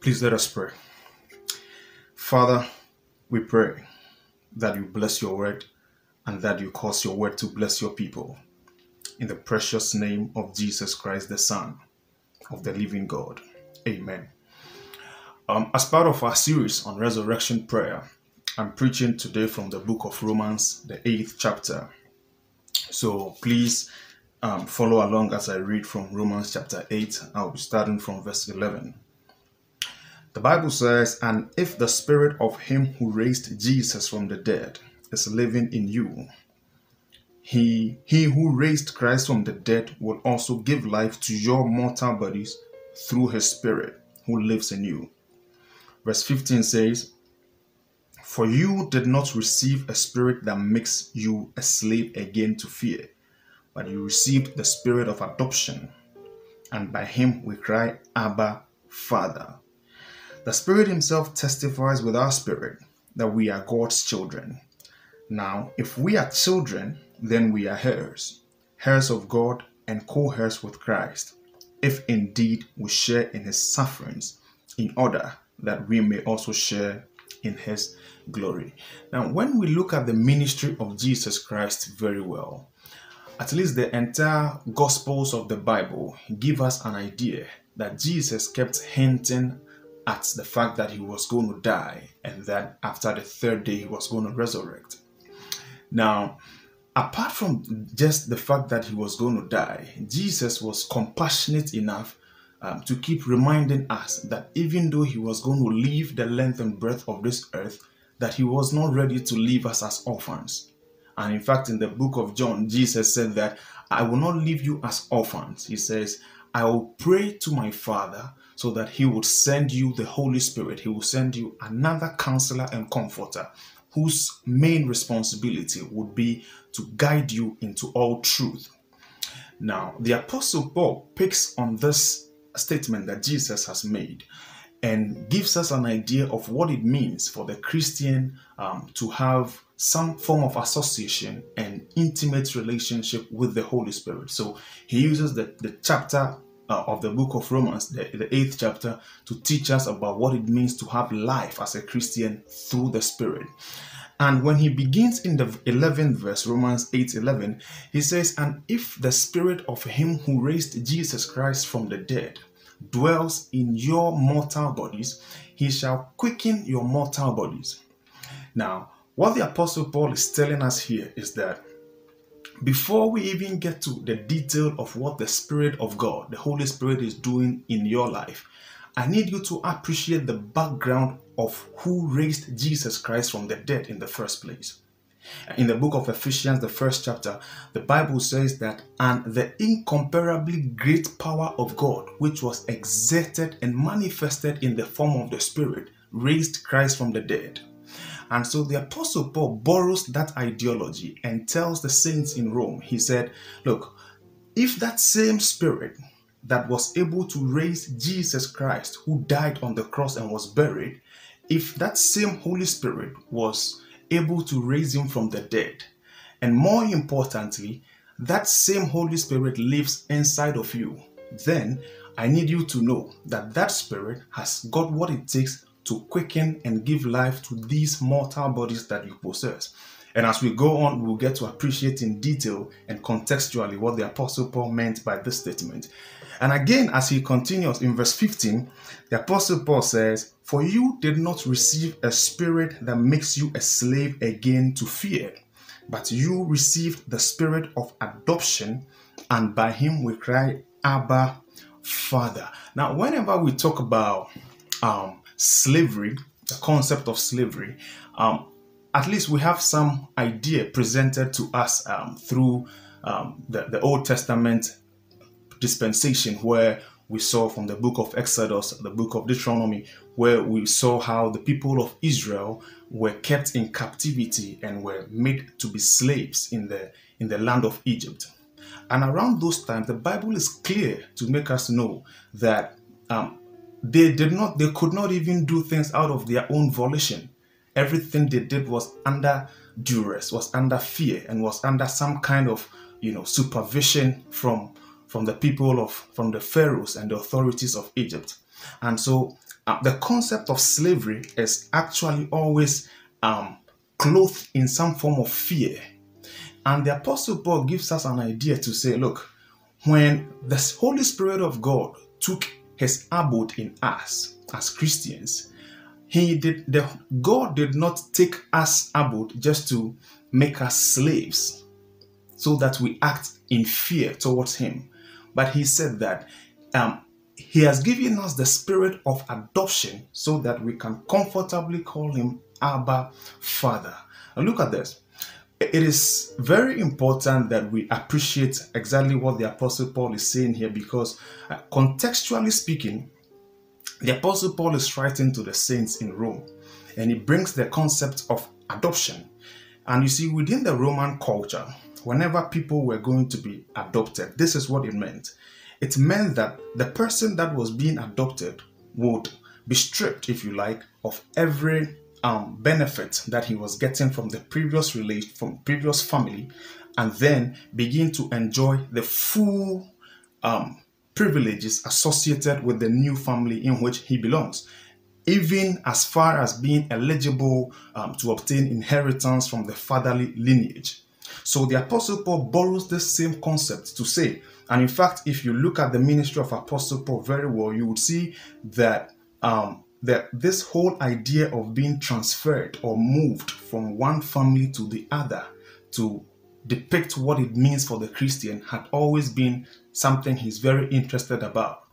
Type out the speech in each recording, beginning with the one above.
Please let us pray. Father, we pray that you bless your word and that you cause your word to bless your people. In the precious name of Jesus Christ, the Son of the living God. Amen. Um, as part of our series on resurrection prayer, I'm preaching today from the book of Romans, the eighth chapter. So please um, follow along as I read from Romans chapter 8. I'll be starting from verse 11. The Bible says, And if the spirit of him who raised Jesus from the dead is living in you, he, he who raised Christ from the dead will also give life to your mortal bodies through his spirit who lives in you. Verse 15 says, For you did not receive a spirit that makes you a slave again to fear, but you received the spirit of adoption, and by him we cry, Abba, Father. The Spirit Himself testifies with our spirit that we are God's children. Now, if we are children, then we are heirs, heirs of God and co heirs with Christ, if indeed we share in His sufferings, in order that we may also share in His glory. Now, when we look at the ministry of Jesus Christ very well, at least the entire Gospels of the Bible give us an idea that Jesus kept hinting at the fact that he was going to die and that after the third day he was going to resurrect. Now, apart from just the fact that he was going to die, Jesus was compassionate enough um, to keep reminding us that even though he was going to leave the length and breadth of this earth, that he was not ready to leave us as orphans. And in fact, in the book of John, Jesus said that I will not leave you as orphans. He says, I will pray to my Father so that he would send you the Holy Spirit. He will send you another counselor and comforter whose main responsibility would be to guide you into all truth. Now, the Apostle Paul picks on this statement that Jesus has made and gives us an idea of what it means for the Christian um, to have some form of association and intimate relationship with the Holy Spirit. So he uses the, the chapter uh, of the book of Romans, the, the eighth chapter, to teach us about what it means to have life as a Christian through the Spirit. And when he begins in the 11th verse, Romans 8 11, he says, And if the spirit of him who raised Jesus Christ from the dead dwells in your mortal bodies, he shall quicken your mortal bodies. Now, what the Apostle Paul is telling us here is that before we even get to the detail of what the Spirit of God, the Holy Spirit, is doing in your life, I need you to appreciate the background of who raised Jesus Christ from the dead in the first place. In the book of Ephesians, the first chapter, the Bible says that, and the incomparably great power of God, which was exerted and manifested in the form of the Spirit, raised Christ from the dead. And so the Apostle Paul borrows that ideology and tells the saints in Rome, he said, Look, if that same spirit that was able to raise Jesus Christ, who died on the cross and was buried, if that same Holy Spirit was able to raise him from the dead, and more importantly, that same Holy Spirit lives inside of you, then I need you to know that that Spirit has got what it takes to quicken and give life to these mortal bodies that you possess. And as we go on, we'll get to appreciate in detail and contextually what the Apostle Paul meant by this statement. And again, as he continues in verse 15, the Apostle Paul says, For you did not receive a spirit that makes you a slave again to fear, but you received the spirit of adoption, and by him we cry, Abba, Father. Now, whenever we talk about um, slavery, the concept of slavery, um, at least we have some idea presented to us um, through um, the, the Old Testament dispensation, where we saw from the book of Exodus, the book of Deuteronomy, where we saw how the people of Israel were kept in captivity and were made to be slaves in the in the land of Egypt. And around those times, the Bible is clear to make us know that um, they did not they could not even do things out of their own volition everything they did was under duress was under fear and was under some kind of you know supervision from from the people of from the pharaohs and the authorities of egypt And so uh, the concept of slavery is actually always um, clothed in some form of fear. And the Apostle Paul gives us an idea to say, look, when the Holy Spirit of God took his abode in us as Christians, he did the God did not take us abode just to make us slaves so that we act in fear towards him. But he said that um, he has given us the spirit of adoption so that we can comfortably call him Abba Father. Look at this. It is very important that we appreciate exactly what the Apostle Paul is saying here because, uh, contextually speaking, the Apostle Paul is writing to the saints in Rome and he brings the concept of adoption. And you see, within the Roman culture, whenever people were going to be adopted, this is what it meant. It meant that the person that was being adopted would be stripped, if you like, of every um, benefit that he was getting from the previous relation, from previous family, and then begin to enjoy the full um, privileges associated with the new family in which he belongs even as far as being eligible um, to obtain inheritance from the fatherly lineage. So the Apostle Paul borrows this same concept to say, and in fact, if you look at the ministry of Apostle Paul very well, you would see that um, that this whole idea of being transferred or moved from one family to the other to depict what it means for the Christian had always been something he's very interested about.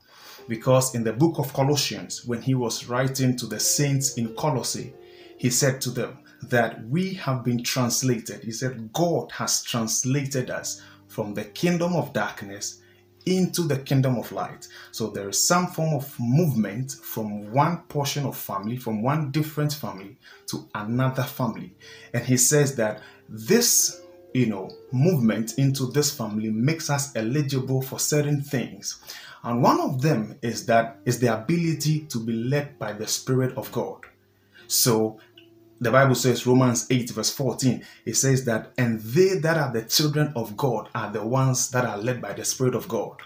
Because in the book of Colossians, when he was writing to the saints in Colossae, he said to them that we have been translated. He said, God has translated us from the kingdom of darkness into the kingdom of light. So there is some form of movement from one portion of family, from one different family to another family. And he says that this, you know, movement into this family makes us eligible for certain things. And one of them is that is the ability to be led by the Spirit of God. So the Bible says, Romans 8, verse 14, it says that, and they that are the children of God are the ones that are led by the Spirit of God.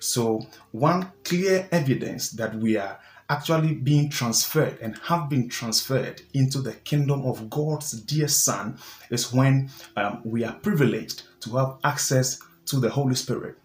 So, one clear evidence that we are actually being transferred and have been transferred into the kingdom of God's dear Son is when um, we are privileged to have access to the Holy Spirit.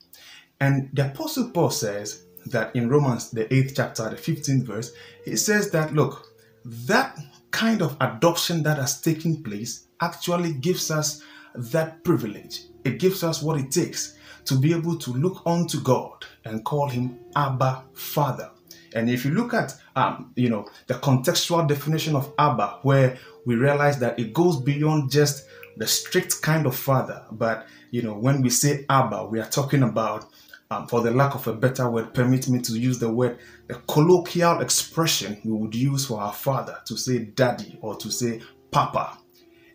And the Apostle Paul says that in Romans, the 8th chapter, the 15th verse, he says that, look, that kind of adoption that has taken place actually gives us that privilege. It gives us what it takes to be able to look unto God and call Him Abba Father. And if you look at, um, you know, the contextual definition of Abba, where we realize that it goes beyond just the strict kind of father, but you know, when we say Abba, we are talking about um, for the lack of a better word, permit me to use the word, a colloquial expression we would use for our father to say daddy or to say papa.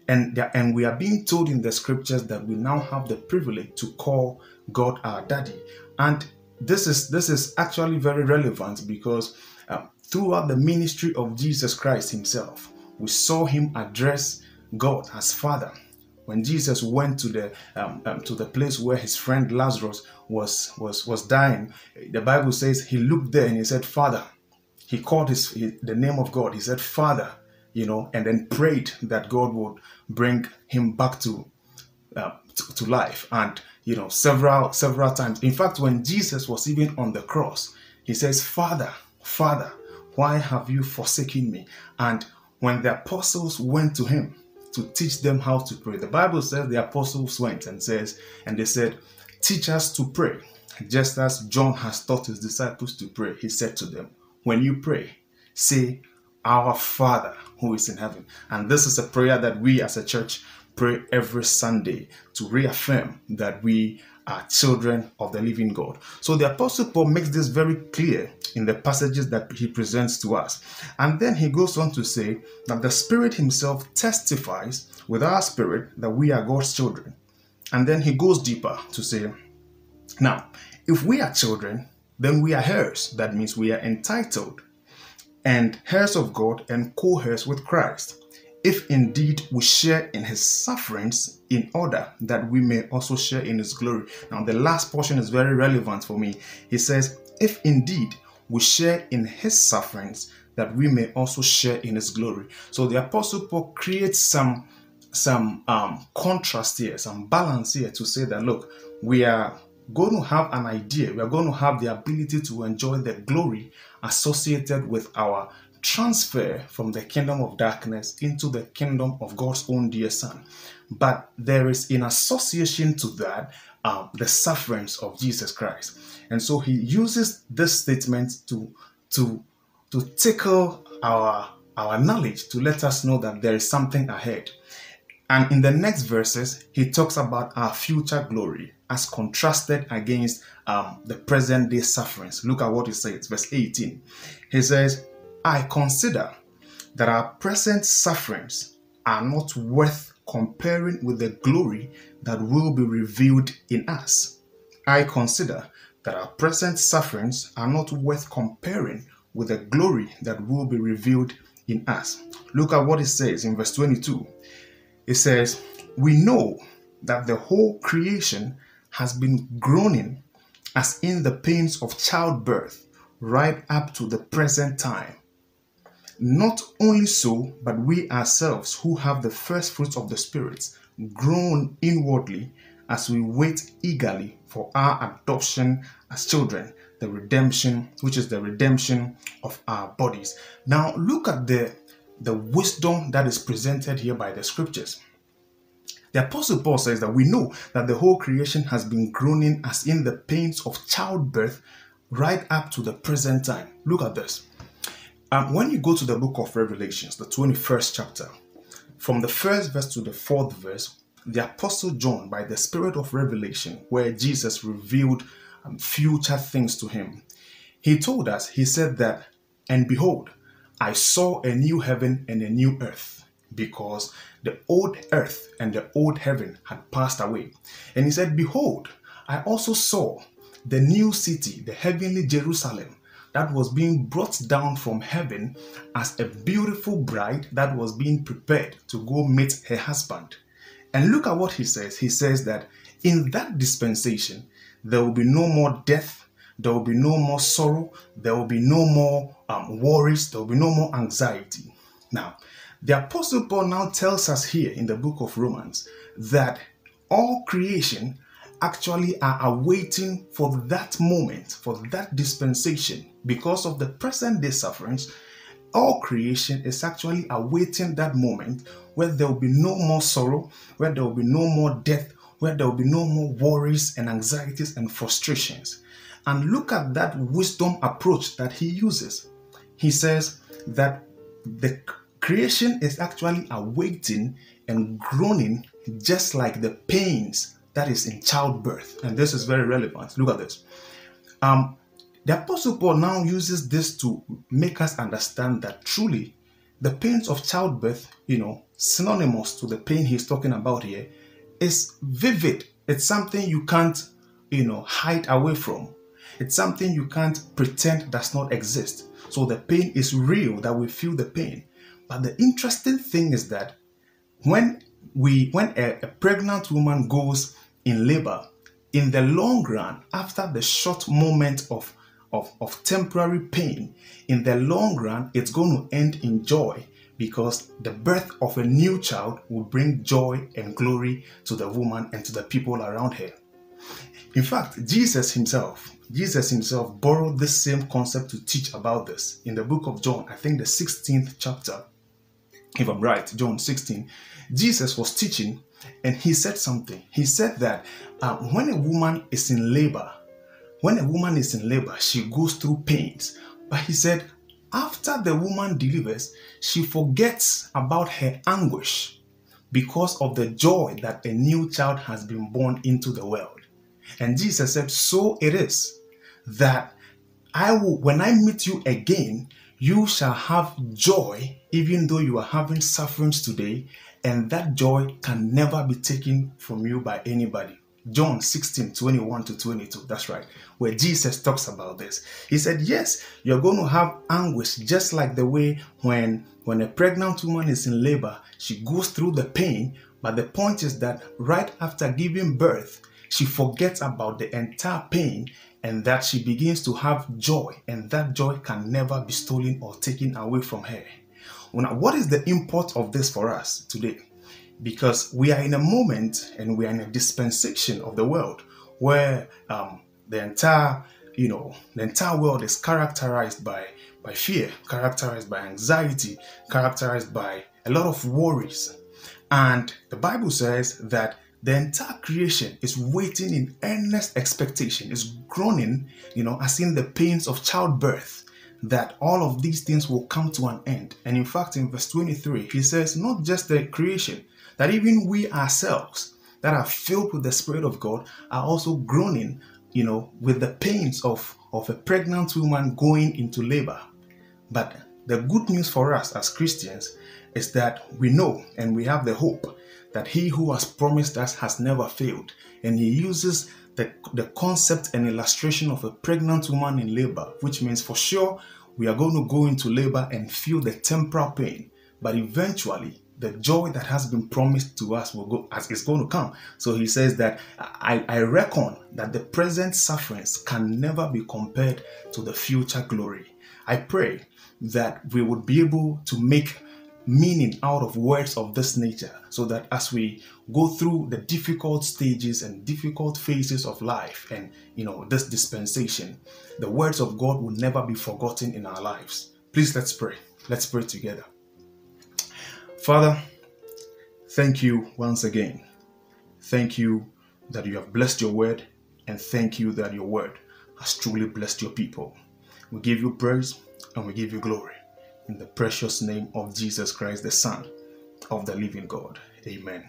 And, and we are being told in the scriptures that we now have the privilege to call God our daddy. And this is this is actually very relevant because um, throughout the ministry of Jesus Christ himself, we saw him address God as father when Jesus went to the um, um, to the place where his friend Lazarus was was was dying, the Bible says he looked there and he said, "Father." He called his, his the name of God. He said, "Father," you know, and then prayed that God would bring him back to, uh, to to life. And you know, several several times. In fact, when Jesus was even on the cross, he says, "Father, Father, why have you forsaken me?" And when the apostles went to him to teach them how to pray. The Bible says the apostles went and says, and they said, Teach us to pray. Just as John has taught his disciples to pray, he said to them, When you pray, say, Our Father who is in heaven. And this is a prayer that we as a church pray every Sunday to reaffirm that we are children of the living God. So the Apostle Paul makes this very clear in the passages that he presents to us. And then he goes on to say that the Spirit Himself testifies with our spirit that we are God's children. And then he goes deeper to say, now, if we are children, then we are heirs. That means we are entitled and heirs of God and co heirs with Christ if indeed we share in his sufferings in order that we may also share in his glory. Now, the last portion is very relevant for me. He says, if indeed we share in his sufferings that we may also share in his glory. So the apostle Paul creates some some um, contrast here, some balance here to say that look, we are going to have an idea, we are going to have the ability to enjoy the glory associated with our transfer from the kingdom of darkness into the kingdom of God's own dear Son. But there is, in association to that, um, the sufferings of Jesus Christ. And so he uses this statement to, to, to tickle our, our knowledge, to let us know that there is something ahead. And in the next verses, he talks about our future glory as contrasted against um, the present day sufferings. Look at what he says, verse 18. He says, I consider that our present sufferings are not worth comparing with the glory that will be revealed in us. I consider that our present sufferings are not worth comparing with the glory that will be revealed in us. Look at what it says in verse 22. It says, We know that the whole creation has been groaning as in the pains of childbirth right up to the present time. Not only so, but we ourselves who have the first fruits of the Spirit groan inwardly as we wait eagerly for our adoption as children, the redemption, which is the redemption of our bodies. Now, look at the, the wisdom that is presented here by the scriptures. The Apostle Paul says that we know that the whole creation has been groaning as in the pains of childbirth right up to the present time. Look at this. Um, when you go to the book of Revelations, the 21st chapter, from the first verse to the fourth verse, the Apostle John, by the Spirit of revelation, where Jesus revealed um, future things to him, he told us, he said that, and behold, I saw a new heaven and a new earth, because the old earth and the old heaven had passed away. And he said, Behold, I also saw the new city, the heavenly Jerusalem that was being brought down from heaven as a beautiful bride that was being prepared to go meet her husband. And look at what he says. He says that in that dispensation, there will be no more death, there will be no more sorrow, there will be no more um, worries, there will be no more anxiety. Now, the Apostle Paul now tells us here in the book of Romans that all creation actually are awaiting for that moment, for that dispensation, because of the present day sufferings. All creation is actually awaiting that moment where there will be no more sorrow, where there will be no more death, where there will be no more worries and anxieties and frustrations. And look at that wisdom approach that he uses. He says that the creation is actually awaiting and groaning just like the pains that is in childbirth. And this is very relevant. Look at this. Um, the Apostle Paul now uses this to make us understand that truly the pains of childbirth, you know, synonymous to the pain he's talking about here, is vivid. It's something you can't, you know, hide away from. It's something you can't pretend does not exist. So the pain is real that we feel the pain. But the interesting thing is that when we when a, a pregnant woman goes in labor, in the long run, after the short moment of, of, of temporary pain, in the long run, it's going to end in joy because the birth of a new child will bring joy and glory to the woman and to the people around her. In fact, Jesus himself, Jesus himself borrowed this same concept to teach about this in the book of John, I think the 16th chapter. If I'm right, John 16, Jesus was teaching and he said something. He said that uh, when a woman is in labor, when a woman is in labor, she goes through pains. But he said, after the woman delivers, she forgets about her anguish because of the joy that a new child has been born into the world. And Jesus said, So it is that I will, when I meet you again, you shall have joy, even though you are having sufferings today, and that joy can never be taken from you by anybody. John 16, 21 to 22. That's right. Where Jesus talks about this. He said, Yes, you're going to have anguish, just like the way when, when a pregnant woman is in labor, she goes through the pain. But the point is that right after giving birth, she forgets about the entire pain and that she begins to have joy, and that joy can never be stolen or taken away from her. Now, what is the import of this for us today? Because we are in a moment and we are in a dispensation of the world where um, the entire, you know, the entire world is characterized by by fear, characterized by anxiety, characterized by a lot of worries. And the Bible says that the entire creation is waiting in earnest expectation, is groaning, you know, as in the pains of childbirth, that all of these things will come to an end. And in fact, in verse 23, he says, not just the creation, that even we ourselves that are filled with the Spirit of God are also groaning, you know, with the pains of, of a pregnant woman going into labor. But the good news for us as Christians is that we know and we have the hope that he who has promised us has never failed. And he uses the, the concept and illustration of a pregnant woman in labor, which means for sure we are going to go into labor and feel the temporal pain, but eventually the joy that has been promised to us will go as it's going to come. So he says that I, I reckon that the present sufferings can never be compared to the future glory. I pray that we would be able to make meaning out of words of this nature so that as we go through the difficult stages and difficult phases of life and you know this dispensation the words of god will never be forgotten in our lives. Please let's pray. Let's pray together. Father thank you once again. Thank you that you have blessed your word and thank you that your word has truly blessed your people. We give you praise and we give you glory in the precious name of Jesus Christ, the Son of the living God. Amen.